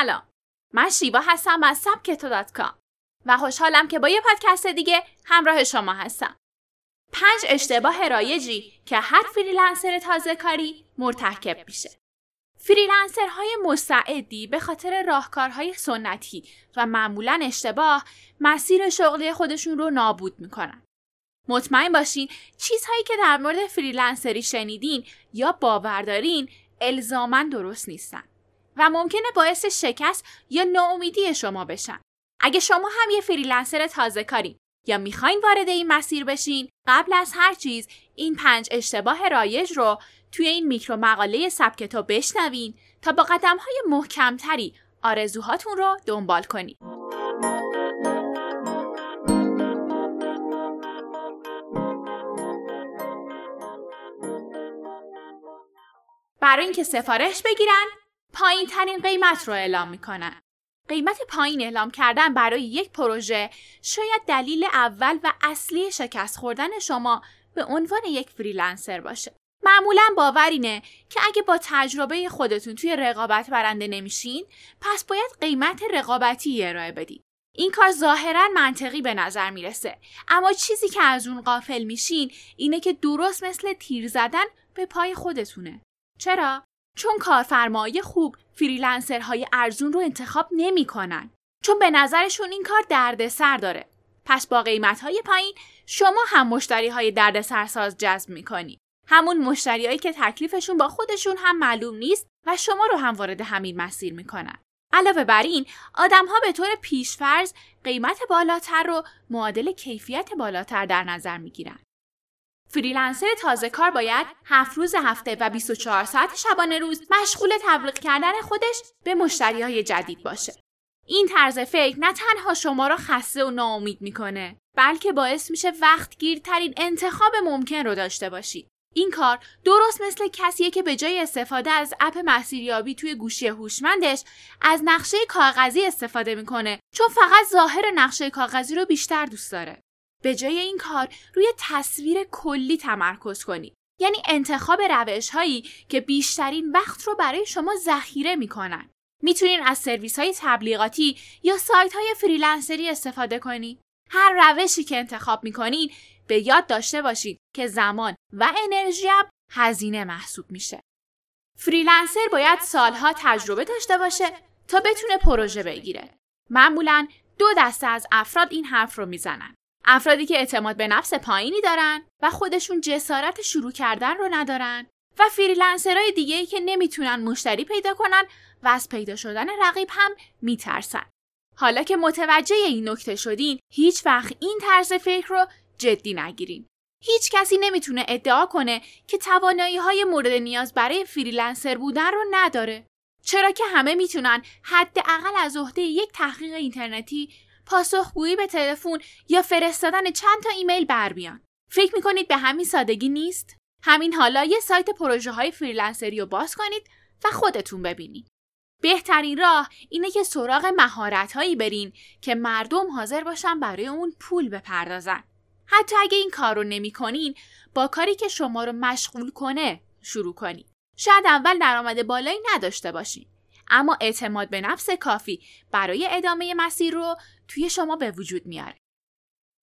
سلام. من شیوا هستم از سبکتو dot com و خوشحالم که با یه پادکست دیگه همراه شما هستم. پنج اشتباه رایجی که هر فریلنسر تازه کاری مرتکب میشه. فریلنسرهای مستعدی به خاطر راهکارهای سنتی و معمولا اشتباه مسیر شغلی خودشون رو نابود می‌کنن. مطمئن باشین چیزهایی که در مورد فریلنسری شنیدین یا باور دارین الزاما درست نیستن. و ممکنه باعث شکست یا ناامیدی شما بشن. اگه شما هم یه فریلنسر تازه کاری یا می‌خواین وارد این مسیر بشین قبل از هر چیز این پنج اشتباه رایج رو توی این میکرو مقاله سبکتو بشنوین تا با قدم های محکمتری آرزوهاتون رو دنبال کنید. برای اینکه سفارش بگیرن پایین ترین قیمت رو اعلام می‌کنن. قیمت پایین اعلام کردن برای یک پروژه شاید دلیل اول و اصلی شکست خوردن شما به عنوان یک فریلنسر باشه. معمولا باور اینه که اگه با تجربه خودتون توی رقابت برنده نمیشین پس باید قیمت رقابتی ارائه بدید. این کار ظاهرا منطقی به نظر می‌رسه اما چیزی که از اون قافل میشین اینه که درست مثل تیر زدن به پای خودتونه. چرا؟ چون کارفرمای خوب فریلنسرهای ارزون رو انتخاب نمی‌کنن. چون به نظرشون این کار دردسر داره. پس با قیمت های پایین شما هم مشتری های دردسرساز جذب می‌کنی. همون مشتریایی که تکلیفشون با خودشون هم معلوم نیست و شما رو هم وارد همین مسیر می‌کنن. علاوه بر این آدم ها به طور پیشفرض قیمت بالاتر رو معادل کیفیت بالاتر در نظر می‌گیرن. فریلنسر تازه کار باید هفت روز هفته و 24 ساعت شبانه روز مشغول تبلیغ کردن خودش به مشتری های جدید باشه. این طرز فکر نه تنها شما را خسته و ناامید می‌کنه بلکه باعث میشه وقت گیرترین انتخاب ممکن رو داشته باشید. این کار درست مثل کسیه که به جای استفاده از اپ مسیریابی توی گوشی هوشمندش از نقشه کاغذی استفاده می‌کنه چون فقط ظاهر نقشه کاغذی رو بیشتر دوست داره. به جای این کار روی تصویر کلی تمرکز کنید. یعنی انتخاب روش هایی که بیشترین وقت رو برای شما ذخیره می‌کنن. می‌تونین از سرویس های تبلیغاتی یا سایت های فریلنسری استفاده کنید. هر روشی که انتخاب می‌کنین به یاد داشته باشید که زمان و انرژی هم هزینه محسوب میشه. فریلنسر باید سالها تجربه داشته باشه تا بتونه پروژه بگیره. معمولا دو دسته از افراد این حرف رو می‌زنن. افرادی که اعتماد به نفس پایینی دارن و خودشون جسارت شروع کردن رو ندارن و فریلنسرهای دیگه ای که نمی‌تونن مشتری پیدا کنن و از پیدا شدن رقیب هم میترسن. حالا که متوجه این نکته شدین هیچ وقت این طرز فکر رو جدی نگیرین. هیچ کسی نمی‌تونه ادعا کنه که توانایی های مورد نیاز برای فریلنسر بودن رو نداره. چرا که همه می‌تونن حداقل از عهده یک تحقیق اینترنتی پاسخگویی به تلفن یا فرستادن چند تا ایمیل بر بیان. فکر می‌کنید به همین سادگی نیست؟ همین حالا یه سایت پروژه های فریلنسری رو باز کنید و خودتون ببینید. بهترین راه اینه که سراغ مهارت هایی برین که مردم حاضر باشن برای اون پول بپردازن. حتی اگه این کار رو نمی کنین با کاری که شما رو مشغول کنه شروع کنید. شاید اول درآمد بالایی نداشته باشین اما اعتماد به نفس کافی برای ادامه مسیر رو توی شما به وجود میاره.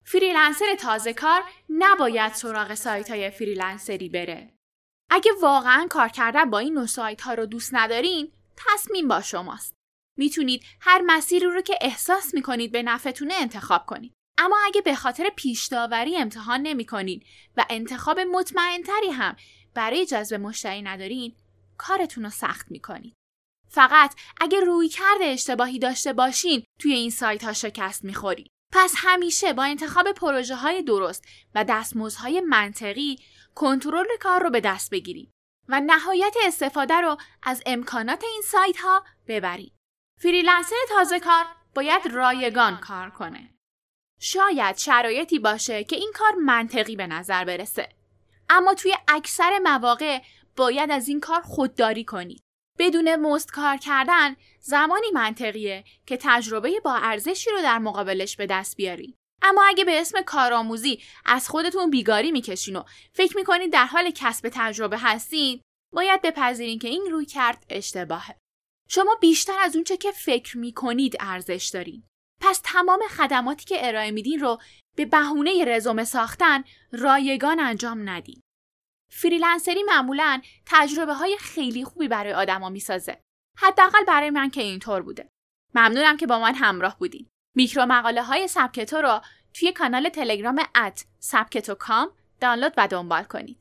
فریلنسر تازه کار نباید سراغ سایت های فریلنسری بره. اگه واقعا کار کردن با این نوع سایت ها رو دوست ندارین، تصمیم با شماست. می‌تونید هر مسیری رو که احساس می‌کنید به نفعتونه انتخاب کنید. اما اگه به خاطر پیش داوری امتحان نمی‌کنید و انتخاب مطمئنتری هم برای جذب مشتری ندارین، کارتون رو سخت می‌کنید. فقط اگه روی کرده اشتباهی داشته باشین توی این سایت ها شکست می‌خورید. پس همیشه با انتخاب پروژه های درست و دستمزدهای منطقی کنترل کار رو به دست بگیرید و نهایت استفاده رو از امکانات این سایت ها ببرید. فریلنسر تازه کار باید رایگان کار کنه. شاید شرایطی باشه که این کار منطقی به نظر برسه. اما توی اکثر مواقع باید از این کار خودداری کنید. بدون مست کار کردن زمانی منطقیه که تجربه با ارزشی رو در مقابلش به دست بیاری. اما اگه به اسم کارآموزی از خودتون بیگاری می‌کشین و فکر می‌کنید در حال کسب تجربه هستین باید بپذیرین که این روی کرد اشتباهه. شما بیشتر از اونچه که فکر می‌کنید ارزش دارین. پس تمام خدماتی که ارائه میدین رو به بهونه رزومه ساختن رایگان انجام ندین. فریلنسری معمولا تجربه های خیلی خوبی برای آدما می‌سازه. حداقل برای من که اینطور بوده. ممنونم که با من همراه بودین. میکرو مقاله های سبکتو رو توی کانال تلگرام at سبکتو com دانلود و دنبال کنید.